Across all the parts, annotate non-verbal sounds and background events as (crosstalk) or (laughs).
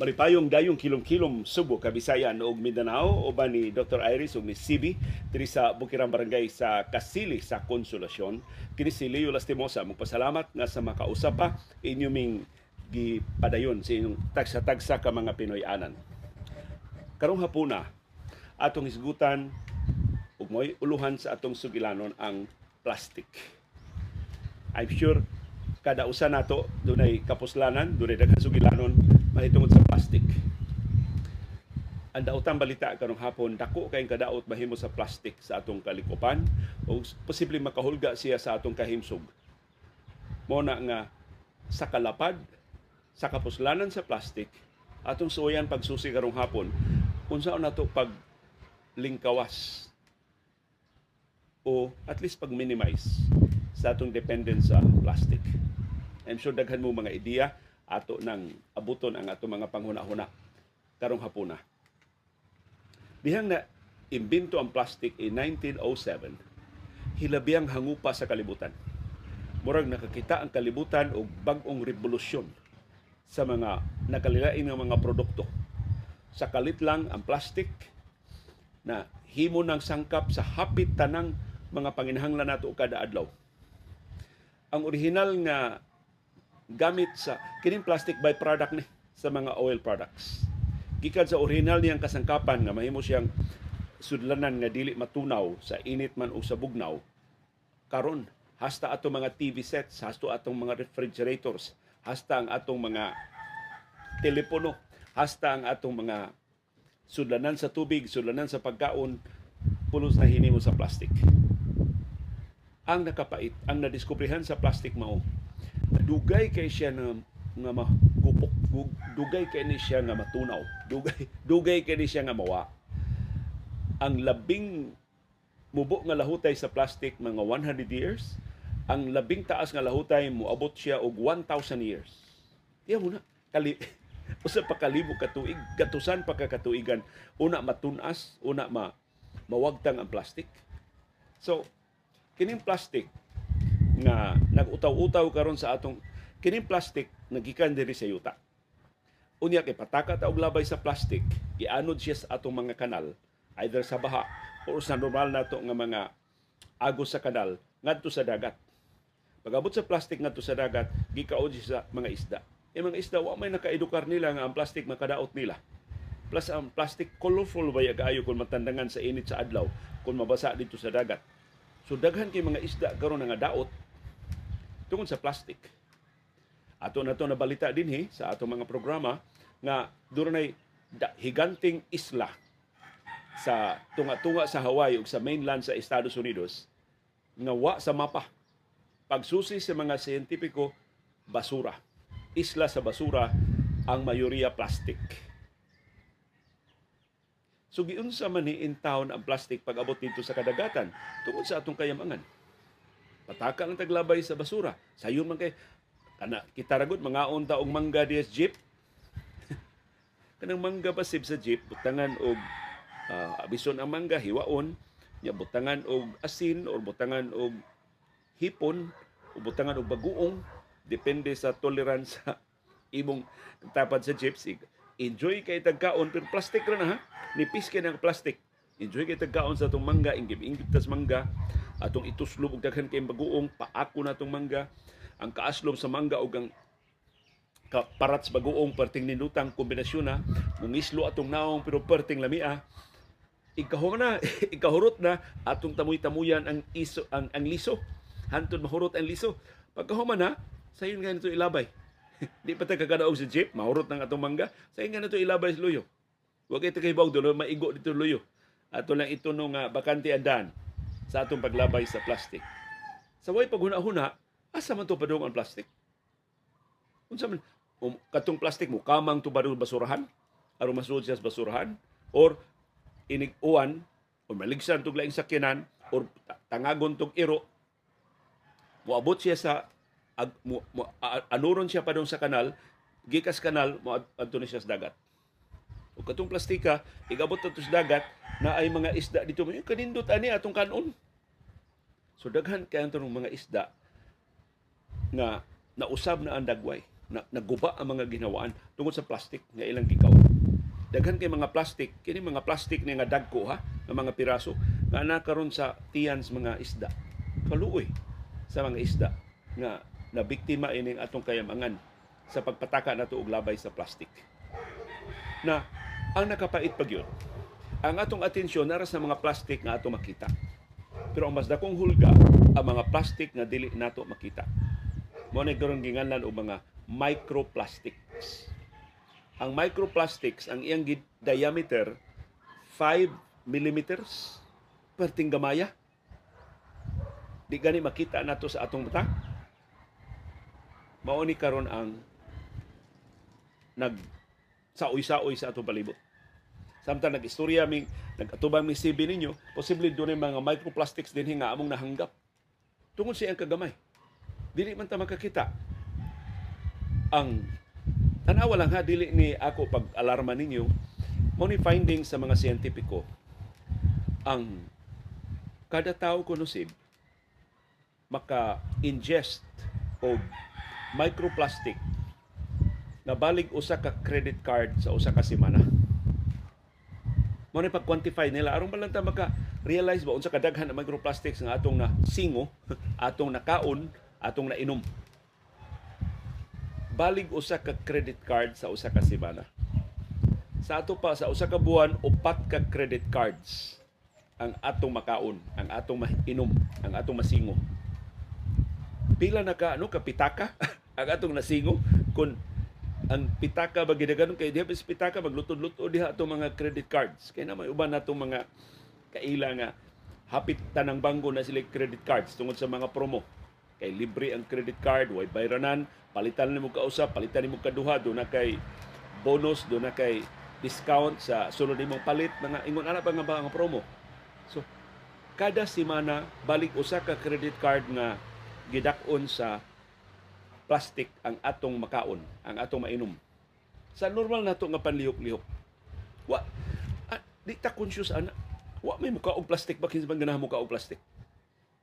Malipayong dayong kilom-kilom Subo, Kabisayan ug Mindanao uban ni Dr. Iris ug ni CB diri sa Bukirang Barangay sa Kasili sa Konsolasyon. Kini si Leo Lastimosa magpasalamat nga sa makausap pa inyo ming gipadayon sa inyong tagsa-tagsa ka mga Pinoy anan. Karong hapuna atong hisgutan ug mo'y uluhan sa atong sugilanon ang plastic. I'm sure kada usa nato dunay kapuslanan, dunay daghang sugilanon mahitungod sa plastic. Ang daotang balita karong hapon, dako kay kadaot mahimo sa plastic sa atong kalikupan o posible makahulga siya sa atong kahimsog. Mo na nga sa kalapad, sa kapuslanan sa plastic, atong suyan pagsusi karong hapon, unsa nato pag lingkawas o at least pag-minimize sa atong dependence sa plastic. I'm sure daghan mo mga ideya ato nang abuton ang ato mga panghuna-huna karong hapuna. Bihang na imbento ang plastic in 1907, hilabiyang hangupa sa kalibutan. Murag nakakita ang kalibutan og bag-ong revolusyon sa mga nakalilain nga mga produkto. Sa kalit lang ang plastic na himo ng sangkap sa hapit tanang mga panginahanglan nato kada adlaw. Ang original nga gamit sa kining plastic byproduct ni sa mga oil products. Gikan sa original niyang kasangkapan nga mahimo siyang sudlanan nga dili matunaw sa init man o sa bugnaw. Karon hasta ato mga TV sets, hasta atong mga refrigerators, hasta ang atong mga telepono, hasta ang atong mga sudlanan sa tubig, sudlanan sa pagkaon, pulos na hinimo sa plastic. Ang nakapait, ang nadiskubrihan sa plastic mao, dugay kay siya na nga magupok dugay kay ni siya nga matunaw. Dugay (laughs) dugay kay ni siya nga mawa. Ang labing mubo nga lahutay sa plastic mga 100 years ang labing taas nga lahutay moabot siya og 1000 years. Diya mo na kali (laughs) usa pa kalibo ka tuig gatusan pa ka katuigan. Una matunas una ma mawagtang ang plastic. So kining plastic nga nag-utaw-utaw karon sa atong kining plastic nagikan diri sa yuta. Unya kay pataka ta og labay sa plastic, gianod siya sa atong mga kanal either sa baha o sa normal nato nga mga agos sa kanal ngadto sa dagat. Pagabot sa plastic ngadto sa dagat, gikaod siya sa mga isda. E mga isda wa may nakaedukar nila nga ang plastic makadaot nila. Plus ang plastic colorful ba kaayo kung matandangan sa init sa adlaw kung mabasa dito sa dagat. So daghan kay mga isda karon nga daot tungod sa plastic. Ato na to nabalita din he, sa atong mga programa nga dunay higanting isla sa tunga-tunga sa Hawaii ug sa mainland sa Estados Unidos nga wa sa mapa. Pagsusi sa mga siyentipiko, basura. Isla sa basura ang mayoriya plastic. So giunsa man ni in town ang plastic pag abot dito sa kadagatan tungod sa atong kayamangan pataka lang taglabay sa basura. Sayon man kay kana kita ragod mga unta og mangga diya jeep. (laughs) Kanang mangga pasib sa jeep butangan og uh, abison ang mangga hiwaon nya butangan og asin or butangan og hipon o butangan og baguong depende sa tolerance sa (laughs) imong tapad sa jeep. Enjoy kay tagkaon pero plastic ra na ha. Nipis kay ng plastic. Enjoy kay tagkaon sa itong mangga, ingib-ingib tas mangga atong ituslob og daghan kay baguong paako na tong mangga. Ang kaaslom sa mangga ug ang parats baguong perting nindutang kombinasyon na. Mungislo atong naong pero perting lamia. Ikahong na (laughs) ikahurot na atong tamoy-tamuyan ang iso ang, ang liso. Hantod mahurot ang liso. Pagkahuman na sayon nga nito ilabay. (laughs) Di pa ta kagadaog sa jeep mahurot ng atong mangga. Sayon nga nito ilabay sa luyo. Wag ito kay bawg maigo dito luyo. Ato lang ito nung uh, bakante andan sa atong paglabay sa plastic. Sa way paghuna-huna, asa man to padung ang plastic? Unsa man um, katong plastic mo kamang barul basurahan aron masud siya sa basurahan or inig-uwan o maligsan tog laing sakyanan or tangagon tog iro moabot siya sa ag, mo, mo, anuron siya padung sa kanal gikas kanal mo adto siya sa dagat o katong plastika igabot to sa dagat na ay mga isda dito yung kanindot ani atong kanon so daghan kay antong mga isda nga nausab na ang dagway na, naguba ang mga ginawaan tungod sa plastic nga ilang gikaw. Daghan kay mga plastic, kini mga plastic ni nga dagko ha, nga mga piraso nga nakaron sa tiyans mga isda. Kaluoy sa mga isda nga na biktima ining atong kayamangan sa pagpataka nato og labay sa plastic. Na ang nakapait pag yun, ang atong atensyon nara sa mga plastic nga ato makita. Pero ang mas dakong hulga, ang mga plastic nga dili nato makita. Mo na karon ginganlan og mga microplastics. Ang microplastics, ang iyang diameter 5 millimeters perting gamaya. Di gani makita nato sa atong mata. Mao ni karon ang nag saoy-saoy sa atong palibot. Samtang nag-istorya ming nag-atubang mi CB ninyo, posible doon mga microplastics din nga among nahanggap. Tungod siya ang kagamay. Dili man ta makakita. Ang tanawa lang ha, dili ni ako pag-alarma ninyo, mo ni finding sa mga siyentipiko, ang kada tao kunosib maka-ingest o microplastic na balig usa ka credit card sa usa ka semana. Mo ni pag-quantify nila aron ba lang ta maka realize ba unsa kadaghan ang microplastics nga atong na singo, (laughs) atong nakaon, atong nainom. Balig usa ka credit card sa usa ka semana. Sa ato pa sa usa ka buwan upat ka credit cards ang atong makaon, ang atong mainom, ang atong masingo. Pila na ka ano kapitaka (laughs) ang atong nasingo kun ang pitaka ba gidaganon kay diha pitaka? Maglutod-lutod diha atong mga credit cards. Kay na may uban natong mga kaila nga hapit tanang bangko na sila credit cards tungod sa mga promo. Kay libre ang credit card way bayranan? Palitan nimo ka usa palitan nimo kaduha do na kay bonus do na kay discount sa sunod nimong palit. Mga ingon ana pa nga ba ang promo? So kada semana balik usa ka credit card nga gidak-on sa plastic ang atong makaon, ang atong mainom. Sa normal nato nga panlihok-lihok. Wa ah, di ta conscious ana. Wa may muka og plastic ba kinsa ganahan muka og plastic.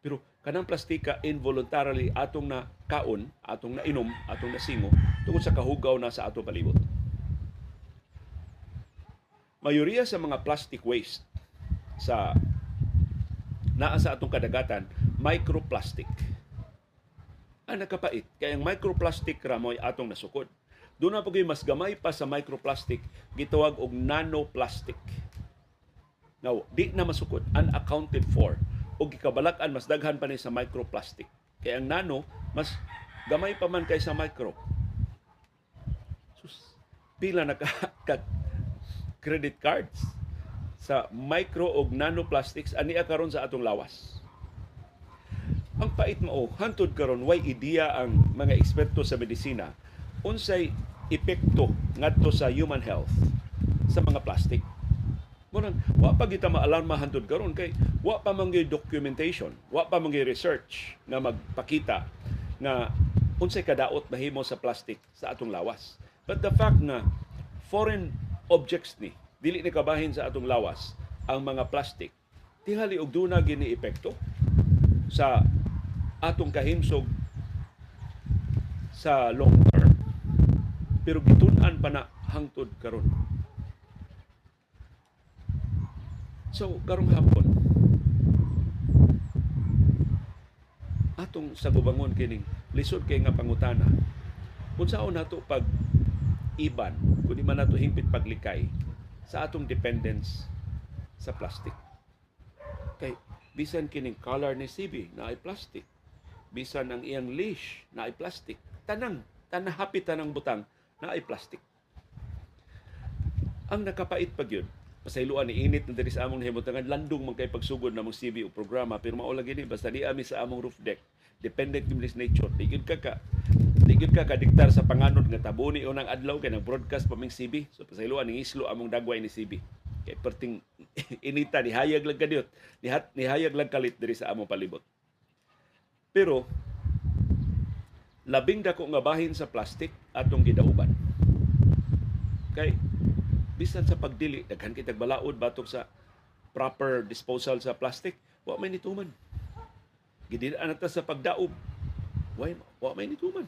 Pero kanang plastika involuntarily atong na kaon, atong na inom, atong na singo tungod sa kahugaw na sa atong palibot. Mayoriya sa mga plastic waste sa naa sa atong kadagatan microplastic ang nakapait. Kaya ang microplastic ra mo atong nasukod. Doon na po mas gamay pa sa microplastic, gitawag og nanoplastic. Now, di na masukod, unaccounted for. O gikabalak-an, mas daghan pa ni sa microplastic. Kaya ang nano, mas gamay pa man kay sa micro. Sus, pila na (laughs) ka credit cards sa micro o nanoplastics ani karon sa atong lawas ang pait mo, hantod karon way ideya ang mga eksperto sa medisina unsay epekto ngadto sa human health sa mga plastic. Munan, wa pa kita maalarma hantod karon kay wa pa man documentation, wa pa man research na magpakita nga unsay kadaot mahimo sa plastic sa atong lawas. But the fact na foreign objects ni dili ni kabahin sa atong lawas ang mga plastic tingali og duna gini epekto sa atong kahimsog sa long term. Pero gitun-an pa na hangtod karon. So karong hapon atong sa gubangon kining lisod kay nga pangutana unsaon nato pag iban? Kundi man nato hingpit paglikay sa atong dependence sa plastic. Kay bisan kining color ni CB na ay plastic bisan ang iyang leash na ay plastic. Tanang, tanang hapit tanang butang na ay plastic. Ang nakapait pag yun, pasayloan ni init na diri among himutangan landong man kay pagsugod na mong CV o programa pero mao lagi basta di ami sa among roof deck dependent kami sa nature di gyud ka ka di gyud ka kadiktar sa panganod nga tabuni unang adlaw kay nag broadcast pa ming CB so pasayloan ni islo among dagway ni CB kay perting (laughs) inita ni hayag lang kadiot ni, hat, hayag lang kalit diri sa among palibot pero labing dako nga bahin sa plastic atong gidauban. Kay bisan sa pagdili daghan kitag balaod batok sa proper disposal sa plastic, wa may nituman. Gididaan nata sa pagdaob. Wa, wa may nituman.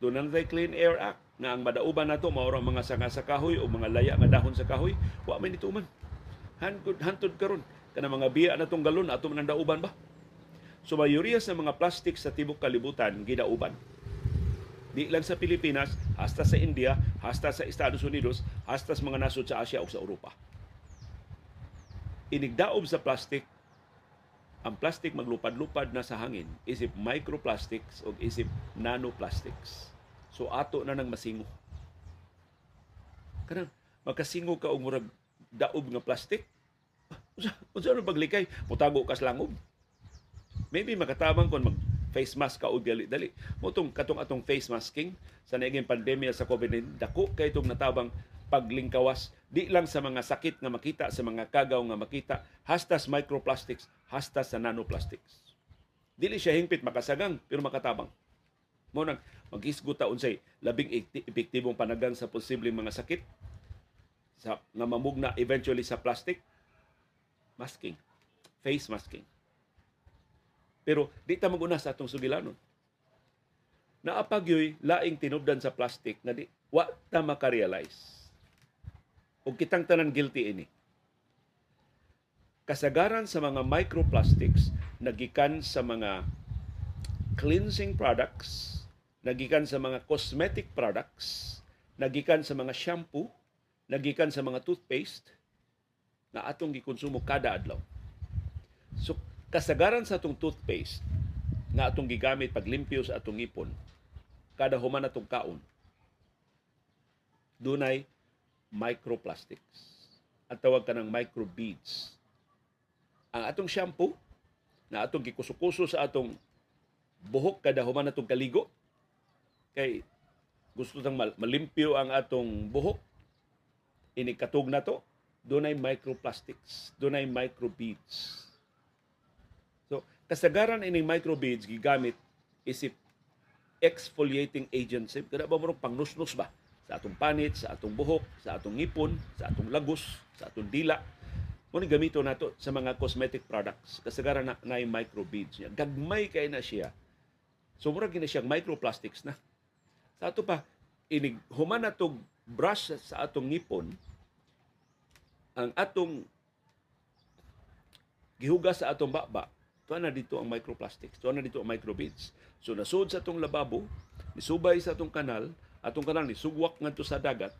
Doon na Clean Air Act nga ang madauban nato mao mga sanga sa kahoy o mga laya nga dahon sa kahoy, wa may nituman. Hantod hantod karon kana mga biya na tong galon ato man dauban ba? So mayoriya sa mga plastic sa tibok kalibutan gidauban. Di lang sa Pilipinas, hasta sa India, hasta sa Estados Unidos, hasta sa mga nasod sa Asia o sa Europa. Inigdaob sa plastic ang plastic maglupad-lupad na sa hangin isip microplastics o isip nanoplastics. So ato na nang masingo. Kanang magkasingo ka og murag daob nga plastic. Unsa unsa ano paglikay? Mutago kas langob. Maybe makatabang kon mag face mask ka og dali-dali. Motong katong atong face masking sa naiging pandemya sa COVID-19 dako kay itong natabang paglingkawas. Di lang sa mga sakit nga makita sa mga kagaw nga makita. Hastas microplastics hastas sa nanoplastics. Dili siya hingpit makasagang pero makatabang. Mo nang maghisgot ta unsay labing epektibong panagang sa posibleng mga sakit sa nga mamugna eventually sa plastic masking face masking pero di ta maguna sa atong sugilanon naapagyoy laing tinubdan sa plastic nga di wa ta makarealize ug kitang tanan guilty ini. Kasagaran sa mga microplastics nagikan sa mga cleansing products, nagikan sa mga cosmetic products, nagikan sa mga shampoo, nagikan sa mga toothpaste na atong gikonsumo kada adlaw. Kasagaran sa atong toothpaste nga atong gigamit paglimpyo sa atong ngipon kada human atong kaon dunay microplastics. At tawag ka ng microbeads. Ang atong shampoo, na atong gikusukuso sa atong buhok kada human atong kaligo, kay gusto tang malimpyo ang atong buhok, inikatog na to, doon ay microplastics, doon ay microbeads. Kasagaran ining microbeads gigamit isip exfoliating agents. Kada ba mo pangnusnus ba? sa atong panit, sa atong buhok, sa atong ngipon, sa atong lagos, sa atong dila. Muna gamito nato sa mga cosmetic products. Kasagaran na, na yung microbeads niya. Gagmay kay na siya. So mura gina siyang microplastics na. Sa ato pa, inig human natog brush sa atong ngipon, ang atong gihugas sa atong baba, tuwa na dito ang microplastics, tuwa na dito ang microbeads. So nasud sa atong lababo, nisubay sa atong kanal, atong kanang ni sugwak ngadto sa dagat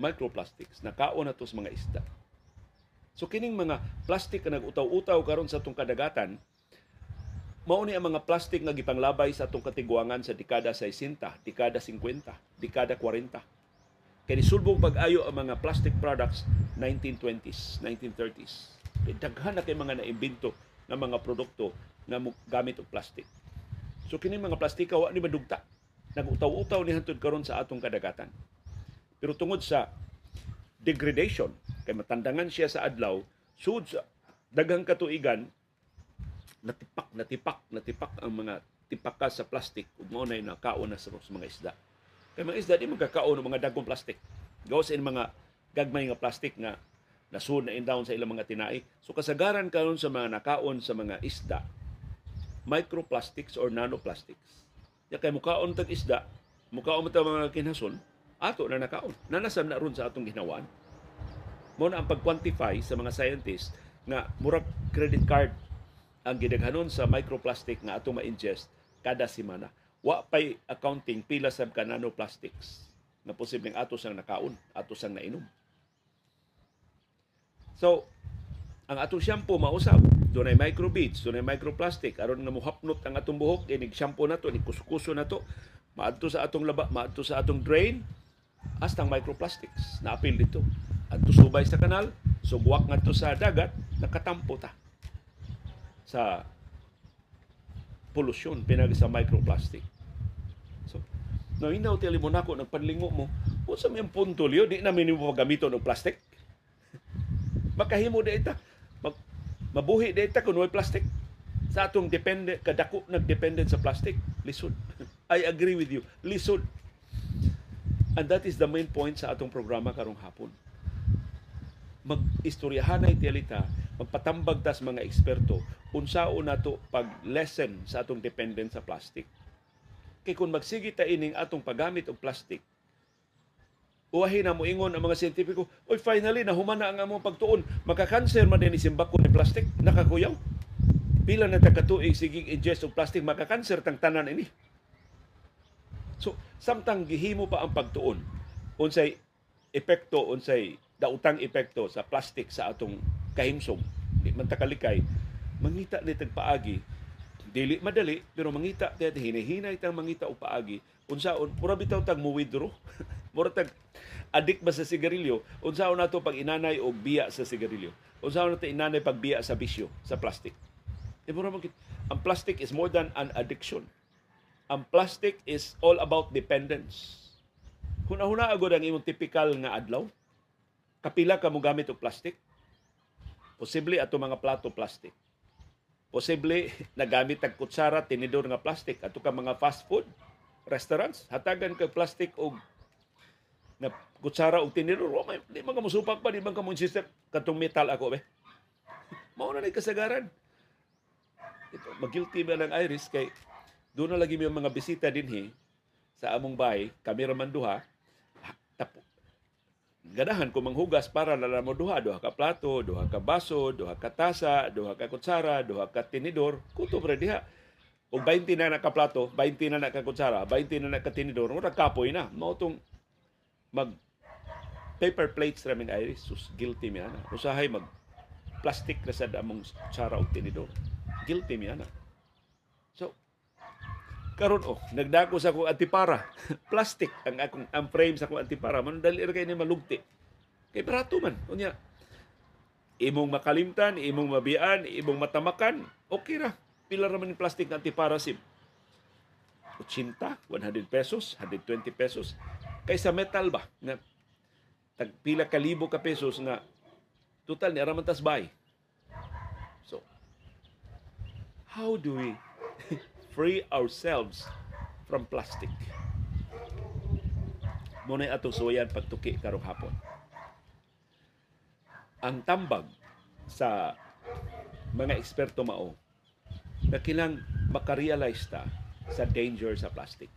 microplastics nakaon na to sa mga isda so kining mga plastic nga nagutaw-utaw karon sa atong kadagatan mao ni ang mga plastic nga gipanglabay sa atong katigwangan sa dekada 60, dekada 50, dekada 40. Kay nisulbong pag-ayo ang mga plastic products 1920s, 1930s. Kay daghan na kay mga naimbento ng mga produkto nga gamit og plastic. So kini mga plastika wa ni madugta nagutaw-utaw ni hantud karon sa atong kadagatan. Pero tungod sa degradation, kay matandangan siya sa adlaw, sud sa daghang katuigan, natipak, natipak, natipak ang mga tipaka sa plastic ug mao nay nakaon na sa mga isda. Kay mga isda di magkakaon ng mga dagkong plastic. Gawas in mga gagmay nga plastic nga nasud na down sa ilang mga tinai. So kasagaran karon sa mga nakaon sa mga isda, microplastics or nanoplastics Ya kay mukaon tag isda, mukaon mo mga kinhason, ato na nakaon. Nanasam na ron sa atong ginawaan. Mo na ang pag-quantify sa mga scientists nga murag credit card ang gidaghanon sa microplastic nga atong ma-ingest kada semana. Wa pay accounting pila sab ka nanoplastics na posibleng ato sang nakaon, ato sang nainom. So, ang atong shampoo mausap dunay microbeads dunay microplastic. Aron nga mohapnot ang atong buhok inig shampoo nato ni kuskuso nato maadto sa atong laba maadto sa atong drain hasta microplastics. Naapil dito. Adto subay sa kanal sugwak ngadto sa dagat nakatampo ta sa polusyon pinag sa microplastic. So no inaw tili mo nako nagpanlingo mo unsa may punto liyo di na minimo gamiton og plastic makahimo di ita. Mabuhi data kung may plastic. Sa atong depende kadako nagdependent sa plastic lisod. (laughs) I agree with you. Lisod. And that is the main point sa atong programa karong hapon. Mag-istoryahanay tialita magpatambag tas mga eksperto unsao nato pag lesson sa atong dependent sa plastic. Kay kung magsige ta ining atong paggamit og plastic, uwahin na mo ingon ang mga siyentipiko, oy finally nahuman na ang among pagtuon, makakanser man din isimbako ni plastic, nakakuyaw. Pila na ta katuig sige ingest og plastic makakanser tang tanan ini. So, samtang gihimo pa ang pagtuon, unsay epekto, unsay dautang epekto sa plastic sa atong kahimsong, di man ta kalikay, mangita ni tagpaagi dili madali pero mangita ti hinahinay tang mangita og paagi. Unsaon pura bitaw tag mo withdraw (laughs) mura tag adik ba sa sigarilyo? Unsaon nato pag inanay og biya sa sigarilyo? Unsaon nato inanay pag biya sa bisyo sa plastic? E mura ang plastic is more than an addiction. Ang plastic is all about dependence. Huna-huna agod ang imong typical nga adlaw. Kapila ka mo gamit og plastic? Posible ato mga plato plastic. Posible (laughs) nagamit ang kutsara, tinidor nga plastic. Ato ka mga fast food restaurants hatagan kay plastic og na kutsara og tinidor wa may di man ka musupak pa di man ka mo insistent katong metal ako be. (laughs) Mao na ni kasagaran. Ito magilty ba ng Iris kay doon na lagi may mga bisita dinhi sa among bahay kameraman duha. Tapo. Ganahan ko manghugas para na mo duha. Duha ka plato duha ka baso duha ka tasa duha ka kutsara duha ka tinidor. Kuto ra diha. Og 20 na na ka plato 20 na na ka kutsara 20 na na ka tinidor mura kapoy na. Mao tong mag paper plates ra min iris sus guilty mi ana. Usahay mag plastic ra sad among kutsara og tinidor. Guilty mi ana. So karon oh nagdako sa akong antipara. (laughs) Plastic ang akong ang frame sa akong antipara. Man dali ra kay ni malugti. Kay barato man unya. Imong makalimtan imong mabian imong matamakan okay ra. Pila ra man plastic nga antipara sim 80 100 pesos 120 pesos kaysa metal ba nga tag pila ka libo ka pesos nga total ni araman bay so how do we (laughs) free ourselves from plastic. Muna atong suwayan pagtuki karong hapon. Ang tambag sa mga eksperto mao na kilang makarealize ta sa danger sa plastic.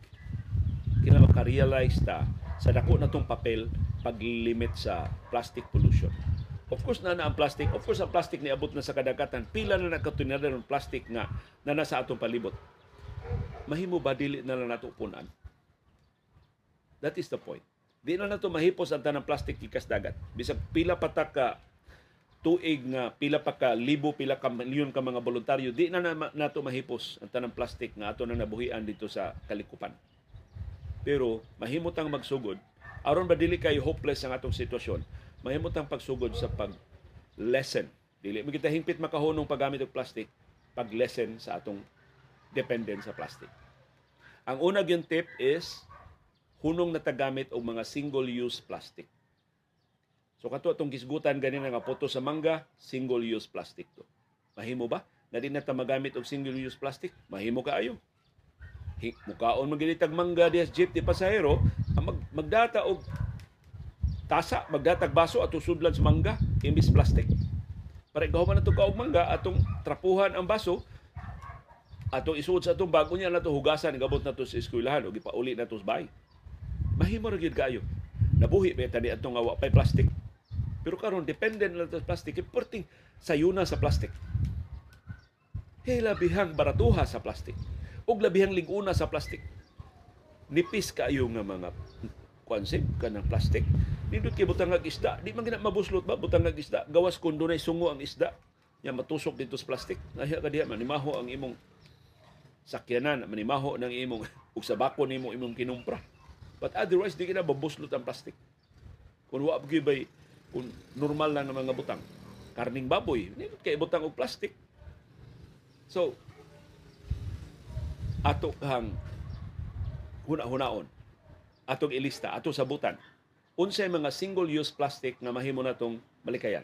Kilang makarealize ta sa dako na tong papel paglimit sa plastic pollution. Of course na na ang plastic. Of course ang plastic ni abot na sa kadagatan. Pila na nakatunada ng plastic nga na nasa atong palibot mahimo ba dili na lang nato punan? That is the point. Di na nato mahipos ang tanang plastic ikas dagat. Bisag pila pa ta ka tuig nga pila pa ka libo pila ka milyon ka mga voluntaryo di na nato mahipos ang tanang plastic nga ato na nabuhian dito sa kalikupan. Pero mahimutang magsugod aron ba dili kay hopeless ang atong sitwasyon. Mahimutang pagsugod sa pag lesson. Dili mo kita hingpit makahunong paggamit og plastic pag lesson sa atong dependent sa plastic. Ang unang yung tip is hunong natagamit og mga single-use plastic. So kato atong gisgutan ganin nga poto sa mangga, single-use plastic to. Mahimo ba? Na di na magamit og single-use plastic? Mahimo kaayo. Mukaon magilitag mangga dias jeep di pasahero, mag, magdata og tasa, magdatag baso at sudlan sa mangga, imbis plastic. Para gahuman na ito kaog mangga, atong trapuhan ang baso, ato isuod sa atong bago niya nato hugasan gabot nato sa eskwelahan o gipauli nato sa bahay. Mahimo ra gyud kayo. Nabuhi pa tani atong awa pay plastic. Pero karon dependent na sa plastic, importing sayuna sa plastic. Hey, labihang baratuha sa plastic. Ug labihang liguna sa plastic. Nipis kayo nga mga konsep ka ng plastic. Nindot kay butang isda. Di man gina mabuslot ba butang isda. Gawas kun dunay sungo ang isda. Nya matusok dito sa plastic. Nahiya ka diha manimaho ang imong sakyanan manimaho ng imong (laughs) ug sa bako nimo imong kinumpra but otherwise di kita babuslot ang plastic kung wa gyud bay kung normal lang ng mga butang karning baboy ni kay butang og plastic so ato hang huna-hunaon atong ilista ato sabutan. Unsay mga single use plastic nga mahimo natong malikayan?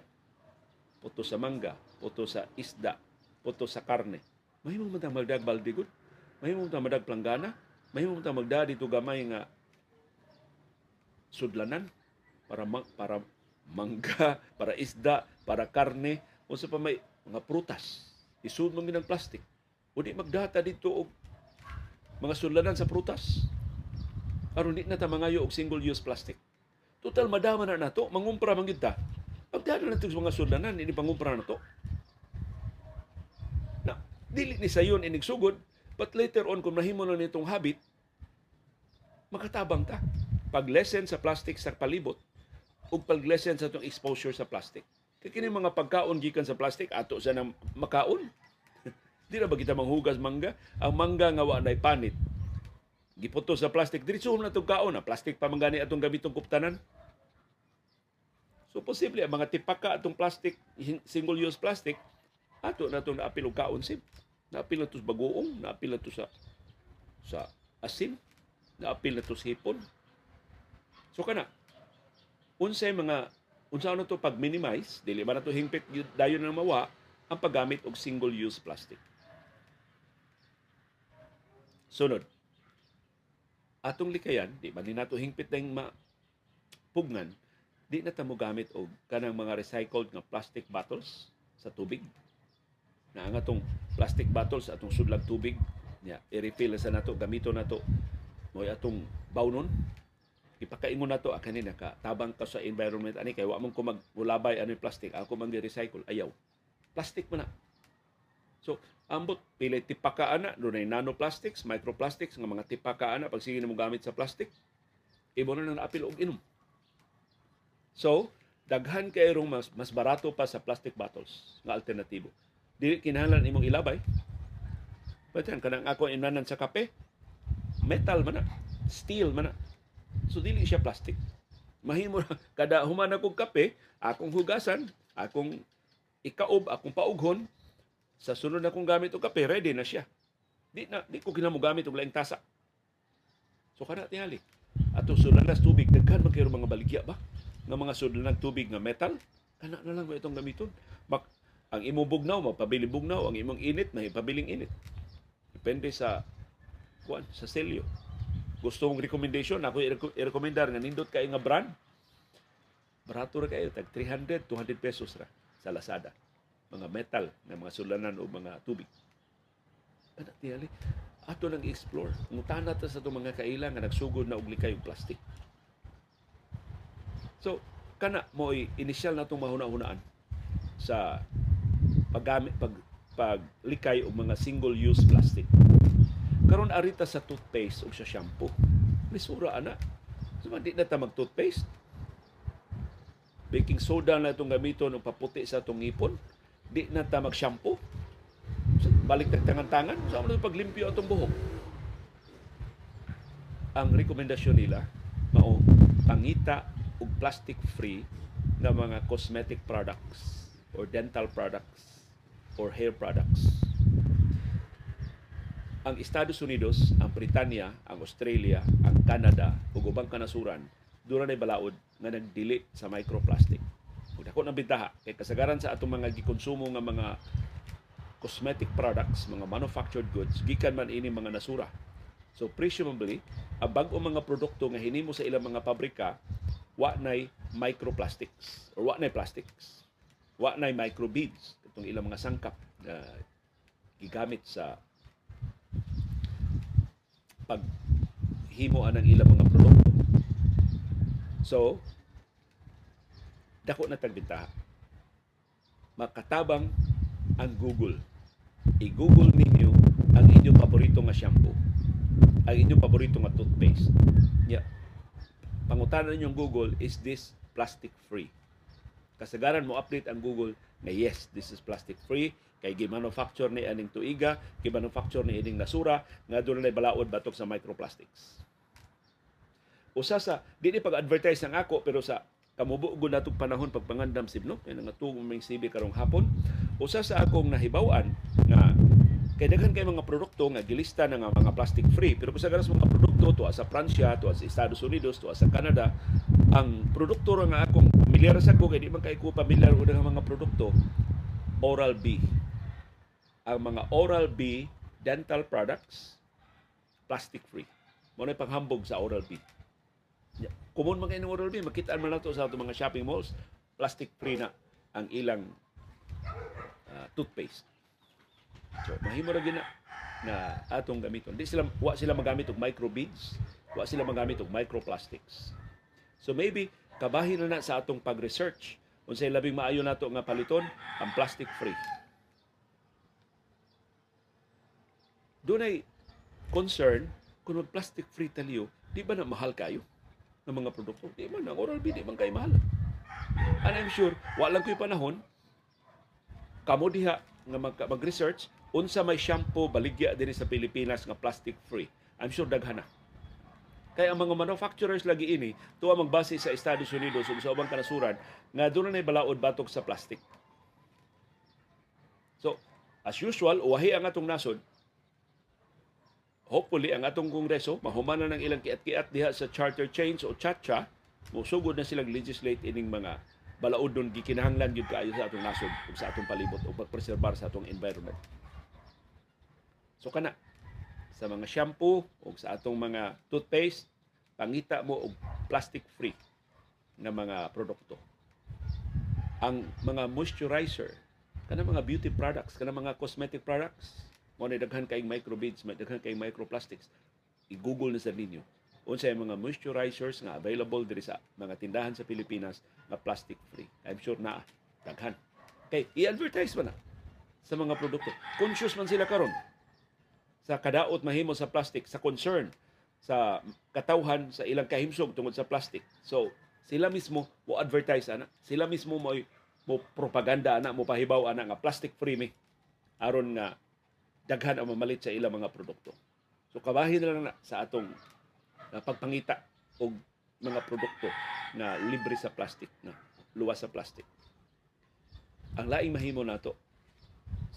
Puto sa mangga puto sa isda puto sa karne. Mahimo man ta magdag baldigod mahimo man ta magdag planggana. Mahimo man ta magda dito gamay nga sudlanan para ma- para mangga, (laughs) para isda, para karne, unsa pa may mga prutas. Isud mo ng plastic. O di magdata dito og mga sulanan sa prutas. Aron di na ta mangayo og single-use plastic. Total madama na nato, mangumpra man gyud ta. Pagdala na sa mga sulanan, ini pangumpra na to. Na, dili ni sayon inig sugod, but later on kung mahimo na nitong habit, makatabang ta. Pag-lessen sa plastic sa palibot, ug pag-lessen sa itong exposure sa plastic. Kaya kini mga pagkaon gikan sa plastic ato sa nang makaon. Di na ba kita manghugas mangga? Ang mangga nga wa panit. Giputo sa plastic, diretso na itong kaon. Na plastic pa man gani atong gamitong kuptanan. So posible ang mga tipaka atong plastic, single-use plastic, ato na itong naapil og kaon sim. Naapil na to sa bagoong, naapil na to sa sa asin, naapil na to sa hipon. So kana, unsay mga unsa na to pag minimize dili man to hingpit dayon na mawa ang paggamit og single use plastic sunod. Atong likayan di man nato hingpit dayong ma pugnan di na ta mo gamit og kanang mga recycled nga plastic bottles sa tubig. Na ang atong plastic bottles atong sudlag tubig nya i-refill sa nato gamito nato mo atong bawnon. Ipakaingon nato ah, kanina ka tabang ka sa environment ani kay wa man ko magulabay ano plastic ako man recycle ayaw. Plastic man na so ambot pili tipaka ana dunay nanoplastics microplastics nga mga tipaka ana pag sige mo gamit sa plastic ibo na nang apil og inom so daghan kay rong mas mas barato pa sa plastic bottles nga alternatibo dili kinahanglan imong ilabay Pwede kanang ako inanan sa kape, metal man steel man. So dili siya plastic. Mahimo na kada human akong kape, akong hugasan, akong ikaob, akong paughon, sa sunod na kong gamit og kape, ready na siya. Di na di ko kinamo gamit og laing tasa. So kana tingali. Ato sudanas tubig daghan man kayo mga baligya ba? Nga mga sudanan tubig nga metal, kana na lang mo itong gamiton. Mak ang imong bugnaw mapabili bugnaw, ang imong init mahipabiling init. Depende sa kuan sa selyo. Gusto mong recommendation, ako i-recommendar nga nindot kay nga brand. Barato ra kayo, tag 300, 200 pesos ra sa Lazada. Mga metal na mga sulanan o mga tubig. Ano tiyali? Ato nang explore. Ngutana ta sa itong mga kailang nga nagsugod na og likay og plastic. So, kana mo initial na itong mahuna-hunaan sa paggamit pag paglikay og mga single-use plastic. Karon arita sa toothpaste ug sa shampoo. Lisura ana. So di na ta mag-toothpaste. Baking soda na itong gamiton ng paputi sa itong ngipon. Di na ta mag-shampoo. Balik tangan-tangan. Sa so, paglimpyo atong buhok. Ang rekomendasyon nila, mao pangita og plastic-free na mga cosmetic products or dental products or hair products. Ang Estados Unidos, ang Britanya, ang Australia, ang Canada ug ubang kanasuran dura na balaod nga nagdili sa microplastic. Dako ng bintaha kay kasagaran sa atong mga gikonsumo nga mga cosmetic products, mga manufactured goods, gikan man ini mga nasura. So presumably, ang bag-o mga produkto nga hinimo sa ilang mga pabrika wa nay microplastics or wa nay plastics. Wa nay microbeads itong ilang mga sangkap na gigamit sa paghimo anang ilang mga produkto. So, dako na tagbintaha. Makatabang ang Google. I-Google ninyo ang inyong paborito nga shampoo. Ang inyong paborito nga toothpaste. Yeah. Pangutanan ninyong Google, is this plastic free? Kasagaran mo update ang Google na yes, this is plastic free kay gi-manufacture ni aning tuiga, gi-manufacture ni ining nasura nga doon na balaod batok sa microplastics. Usa sa di ni pag-advertise ng ako pero sa kamubo gud natong panahon pagpangandam sibno kay nangatugong ming sibi karong hapon. Usa sa akong nahibaw-an nga kay daghan kay mga produkto nga gilista na nga mga plastic free. Pero sa ganas mga produkto to sa Pransya to sa Estados Unidos to sa Canada ang produkto nga akong pamilyar sa ko kay di man kay ko pamilyar og mga produkto Oral B. Ang mga Oral B dental products plastic free. Mo na panghambog sa Oral B Kumun mga inyong Oral B makita man nato sa mga shopping malls plastic free na ang ilang uh, toothpaste So, mahimo ra gina na atong gamiton. Di sila wa sila magamit og microbeads, wa sila magamit og microplastics. So maybe kabahin na na sa atong pag-research unsay labing maayo nato nga paliton ang plastic free. Dunay concern kung mag plastic free taliyo, di ba na mahal kayo ng mga produkto? Di man, ang Oral-B di man kayo mahal. And I'm sure, walang ko'y panahon, kamo diha nga mag, mag-research, unsa may shampoo baligya din sa Pilipinas nga plastic free. I'm sure daghan na. Kaya ang mga manufacturers lagi ini, tuwa magbase sa Estados Unidos ug sa ubang kanasuran nga doon na balaod batok sa plastic. So, as usual, uwahi ang atong nasod, hopefully ang atong kongreso mahumanan ng ilang kiat-kiat diha sa charter change o chacha musugod na silang legislate ining mga balaod nun gikinahanglan gyud kaayo sa atong nasod ug sa atong palibot ug pagpreserbar sa atong environment. So kana sa mga shampoo ug sa atong mga toothpaste pangita mo og plastic free nga mga produkto. Ang mga moisturizer, kana mga beauty products, kana mga cosmetic products, mo na daghan kay microbeads, may daghan kay microplastics. I-google na sa ninyo. Unsay mga moisturizers nga available diri sa mga tindahan sa Pilipinas nga plastic free. I'm sure na daghan. Kay i-advertise man na sa mga produkto. Conscious man sila karon sa kadaot mahimo sa plastic, sa concern sa katawhan sa ilang kahimsog tungod sa plastic. So, sila mismo mo advertise ana, sila mismo mo mo propaganda ana, mo pahibaw ana nga plastic free mi aron nga daghan ang mamalit sa ilang mga produkto. So kabahin na lang na sa atong uh, pagpangita og mga produkto na libre sa plastic, na luwas sa plastic. Ang laing mahimo nato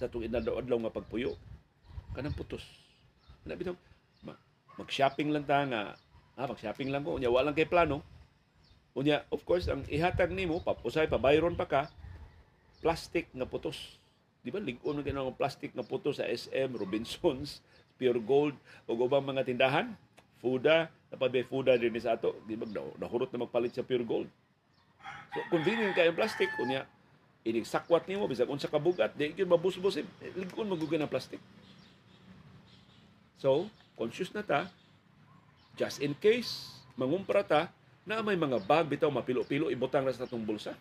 sa itong inadlaw nga pagpuyo, kanang putos. Na bitaw, mag-shopping lang ta nga, ah, mag-shopping lang ko, unya walang kay plano. Unya, of course, ang ihatag nimo, papusay, pabayron pa ka, plastic nga putos Di ba, ligon na ng plastic na puto sa SM, Robinsons, (laughs) Pure Gold, o ubang mga tindahan. Fuda, napabay Fuda din sa ato. Di ba, nahurot na magpalit sa Pure Gold. So, convenient kayo plastic. Kunya, inig sakwat nimo bisag unsa ka bugat, di gyud mabusbos eh, ligon magugan ng plastic. So, conscious na ta, just in case mangumpra ta, na may mga bag bitaw mapilo-pilo ibutang na sa atong bulsa.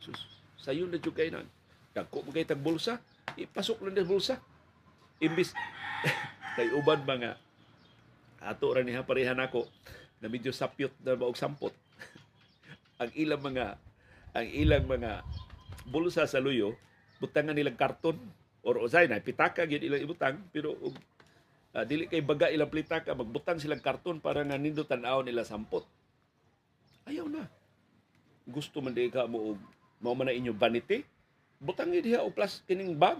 Sus, sayo na jud kay nan. Dagko mo kay tag bulsa, ipasok lang sa bulsa. Imbis (laughs) kay uban mga ato ra niha pareha nako na medyo sapyot na og sampot. (laughs) ang ilang mga ang ilang mga bulsa sa luyo butangan nilang karton or usay na pitaka gyud ilang ibutang pero og uh, dili kay baga ilang pitaka magbutang silang karton para nga nindo tan-aw nila sampot. Ayaw na. Gusto man di ka mo mao man na inyo vanity butang diha o plus kining bag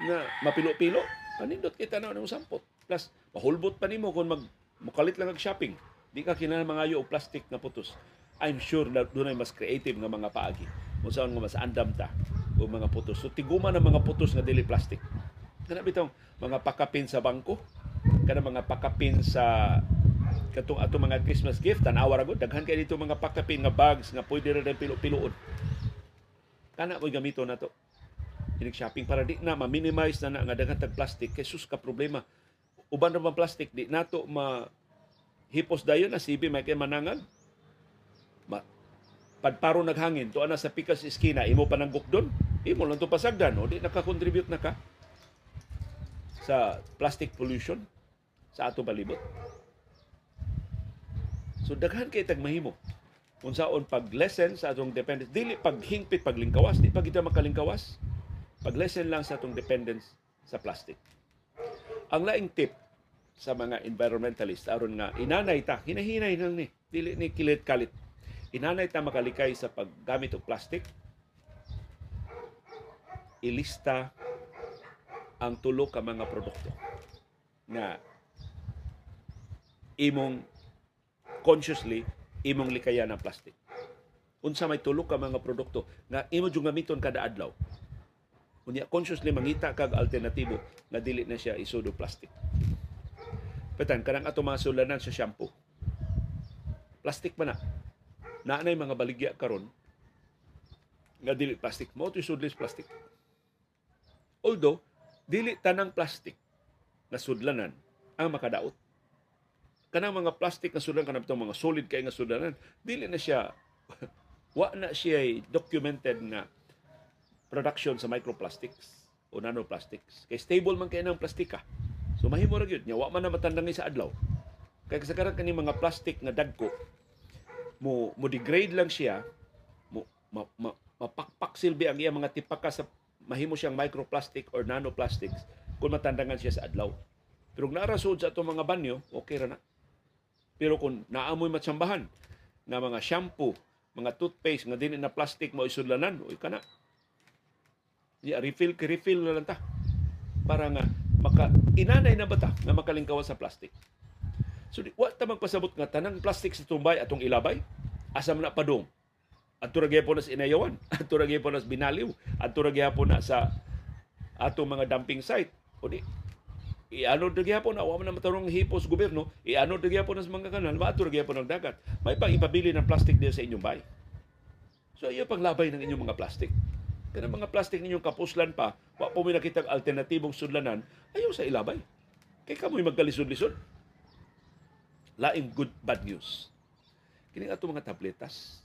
na mapilo-pilo. Panindot kita na ng sampot. Plus mahulbot pa nimo kung mag mukalit lang og shopping. Di ka kinahanglan mangayo og plastic na putos. I'm sure na dunay mas creative nga mga paagi. Kung saan nga mas andam ta o mga putos. So tiguman ang mga putos nga dili plastic. Kana bitong mga pakapin sa bangko? Kana mga pakapin sa katong ato mga Christmas gift? Tanawa ra daghan kay dito mga pakapin nga bags nga pwede ra pilo-piloon kana mo gamito na to. Inig shopping para di na ma-minimize na na nga daghan tag plastic kay sus ka problema. Uban ra plastic di nato ma hipos dayon na sibi may kay manangag ma padparo naghangin to ana sa pikas iskina imo pa nang gukdon imo lang to pasagdan o di naka-contribute na ka sa plastic pollution sa ato palibot. So daghan kay tag mahimo unsaon pag lesson sa atong dependence. Dili paghingpit paglingkawas di pa kita makalingkawas. Pag lesson lang sa atong dependence sa plastic. Ang laing tip sa mga environmentalist aron nga inanay ta hinahinay nang ni dili ni kilit kalit. Inanay ta makalikay sa paggamit og plastic. Ilista ang tulo ka mga produkto na imong consciously imong likayan ng plastic. Unsa may tulo ka mga produkto nga imo jud gamiton kada adlaw. Unya consciously mangita kag alternatibo nga dili na siya isudo plastic. Petan kanang ato mga sulanan sa shampoo. Plastic man na. Naanay mga baligya karon nga dili plastic mo to isudlis plastic. Although dili tanang plastic nga sudlanan ang makadaot. Kanang mga plastic nga sudlanan kanang mga solid kay nga sudlanan, dili na siya (laughs) wa na siya documented nga production sa microplastics o nanoplastics. Kay stable man kay ng plastika. So mahimo ra gyud nya wa man na matandangi sa adlaw. Kay kasagaran kani mga plastic nga dagko mo mo degrade lang siya mo ma, ma, mapakpak silbi ang iya mga tipaka sa mahimo siyang microplastic or nanoplastics kung matandangan siya sa adlaw. Pero kung narasod sa itong mga banyo, okay ra na. Pero kung naamoy matsambahan nga mga shampoo, mga toothpaste nga din na plastic mo isudlanan, uy kana. Yeah, refill refill na lang ta. Para nga maka inanay na bata nga makalingkawan sa plastic. So di, wa ta magpasabot nga tanang plastic sa tumbay atong ilabay. Asam na padong. Adto ra gyapon na sa inayawan, (laughs) adto ra gyapon na sa binaliw, adto ra gyapon na sa atong mga dumping site. O di iano ra gyapon na wa man matarong hipos gobyerno, iano ra gyapon sa mga kanal, maato gyapon ang dagat. May pang ipabili ng plastic diya sa inyong bay. So iyo pang labay ng inyong mga plastic. Kana mga plastic ninyong kapuslan pa, wa po may alternatibong sudlanan, ayaw sa ilabay. Kay kamoy magkalisod-lisod. Laing good bad news. Kini ato mga tabletas,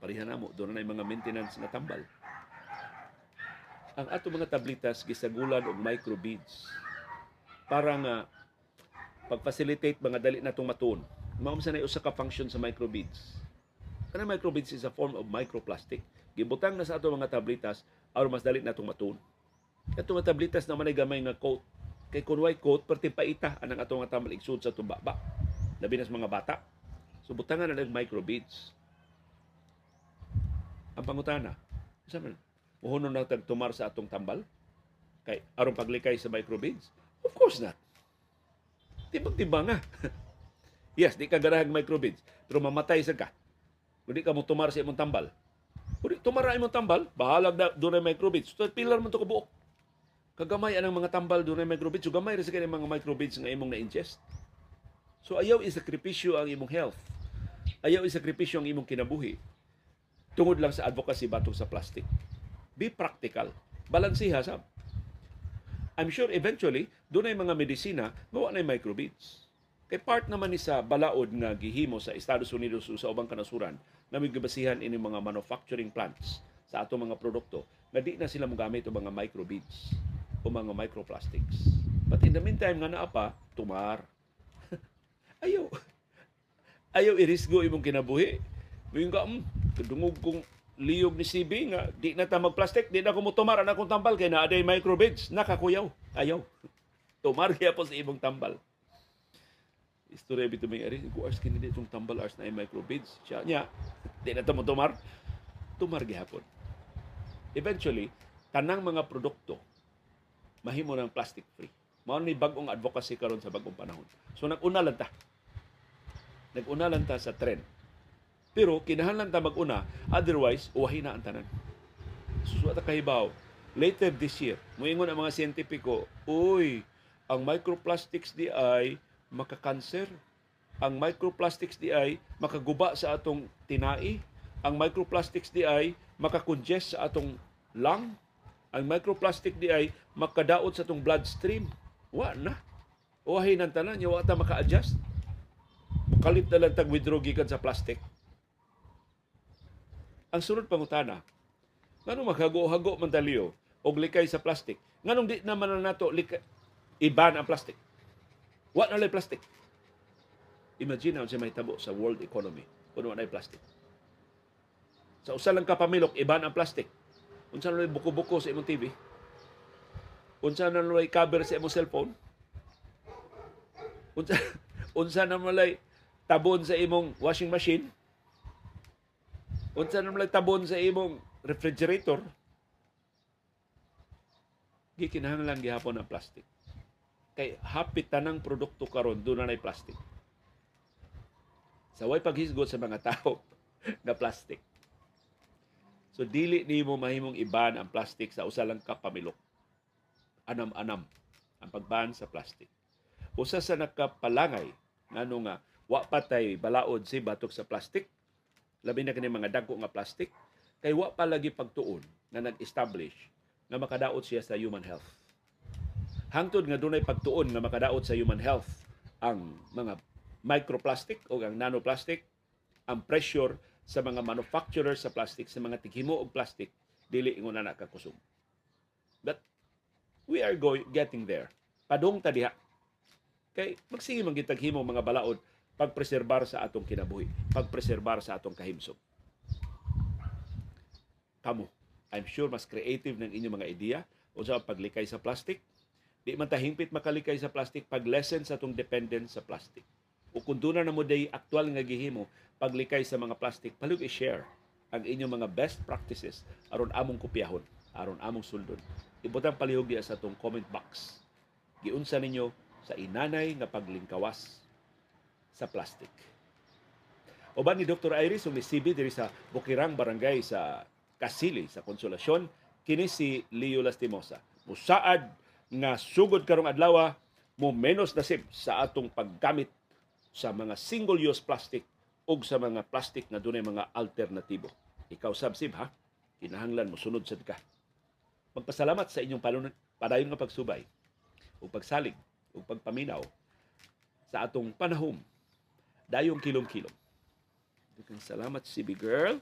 Parihan na mo, doon na mga maintenance nga tambal. Ang ato mga tablitas gisagulan og microbeads para nga pag-facilitate mga dali natong matuon. Mao sa usa ka function sa microbeads. Kana microbeads is a form of microplastic. Gibutang na sa ato mga tablitas aron mas dali natong matuon. Kato mga tablitas na manay gamay nga coat. Kay kun way coat perti paita anang ato nga tambal igsud sa tumbaba. Labi na sa mga bata. So butangan na ng microbeads ang pangutana. Sa man, muhunon na tagtumar sa atong tambal? Kay aron paglikay sa microbeads? Of course not. Timbang-timbang nga. (laughs) yes, di ka garahag microbeads, pero mamatay sa ka. Kung di ka mo tumar sa imong tambal. Kung di tumara imong tambal, bahalag na doon ay microbeads. So, pilar man to kabuok. Kagamay anang mga tambal doon ay microbeads. So, gamay rin sa mga microbeads nga imong na-ingest. So, ayaw isakripisyo ang imong health. Ayaw isakripisyo ang imong kinabuhi tungod lang sa advocacy batok sa plastic. Be practical. Balansiha sa I'm sure eventually, doon ay mga medisina, gawa na microbeads. Kay part naman ni sa balaod nga gihimo sa Estados Unidos o sa ubang kanasuran na may gabasihan ini mga manufacturing plants sa ato mga produkto nga di na sila mogamit o mga microbeads o mga microplastics. But in the meantime nga naa pa, tumar. (laughs) ayaw. Ayaw irisgo imong kinabuhi. Ngayon ka, mm, kadungog kong liyog ni CB nga di na ta magplastic, di na ko mo tumar na akong tambal kay naa day microbeads, nakakuyaw. Ayaw. Tumar kaya po sa ibong tambal. Istorya bito may ari, ko ars kini itong tambal ars na microbeads. Siya niya, di na ta mo tumar. Tumar gihapon. Eventually, tanang mga produkto mahimo ng plastic free. Mao ni bagong advocacy karon sa bagong panahon. So nag-una lang ta. Nag-una lang ta sa trend pero kinahanglan ta mag-una, otherwise uwahin na ang tanan. Susuwa ta kahibaw. Later this year, muingon ang mga siyentipiko, uy, ang microplastics di ay makakanser. Ang microplastics di ay makaguba sa atong tinai. Ang microplastics di ay makakongest sa atong lung. Ang microplastic di ay makadaot sa atong bloodstream. Wa na. Uwahin ang tanan, wa ta maka-adjust. Makalit na lang tag-withdraw gikan sa plastic ang sunod pangutana, nganong maghago-hago man taliyo og likay sa plastic? Nganong di naman na nato likay, iban ang plastic? What na lay plastic? Imagine ang may tabo sa world economy kung wala plastic. Sa usa lang kapamilok, iban ang plastic. Unsa na buko-buko sa imong TV? Unsa na lay cover sa imong cellphone? Unsa (laughs) unsa na lay tabon sa imong washing machine? Unsa naman tabon sa imong refrigerator, gikinahanglan gihapon ang plastic. Kay hapit tanang produkto karon do na plastic. Sa way paghisgot sa mga tao (laughs) nga plastic. So dili nimo mahimong iban ang plastic sa usa lang ka pamilok. Anam-anam ang pagban sa plastic. Usa sa nakapalangay ngano nga wa patay balaod si batok sa plastic labi na kini mga dagko nga plastic kay wa pa lagi pagtuon na nag-establish nga makadaot siya sa human health. hangtod nga dunay pagtuon nga makadaot sa human health ang mga microplastic o ang nanoplastic, ang pressure sa mga manufacturer sa plastic, sa mga tighimo og plastic, dili ingon na nakakusog. But we are going getting there. Padung ta diha. Kay magsige man gitag himo mga balaod pagpreserbar sa atong kinabuhi, pagpreserbar sa atong kahimsog. Kamo, I'm sure mas creative ng inyong mga ideya unsa ang paglikay sa plastic. Di man ta hingpit makalikay sa plastic pag lessen sa atong dependence sa plastic. O kung doon na mo day aktual nga gihimo paglikay sa mga plastic, palug i-share ang inyong mga best practices aron among kopyahon, aron among suldon. Ibutang palihog diya sa atong comment box. Giunsa ninyo sa inanay nga paglingkawas sa plastic. Uban ni Dr. Iris ug ni CB diri sa Bukirang Barangay sa Kasili sa Konsolasyon kini si Leo Lastimosa. Musaad nga sugod karong adlaw mo menos nasib sa atong paggamit sa mga single-use plastic ug sa mga plastic nga dunay mga alternatibo. Ikaw sabsib ha, kinahanglan mo sunod sad ka. Magpasalamat sa inyong palunod, padayon nga pagsubay ug pagsalig ug pagpaminaw sa atong panahom dayong kilom-kilom. Salamat CB girl.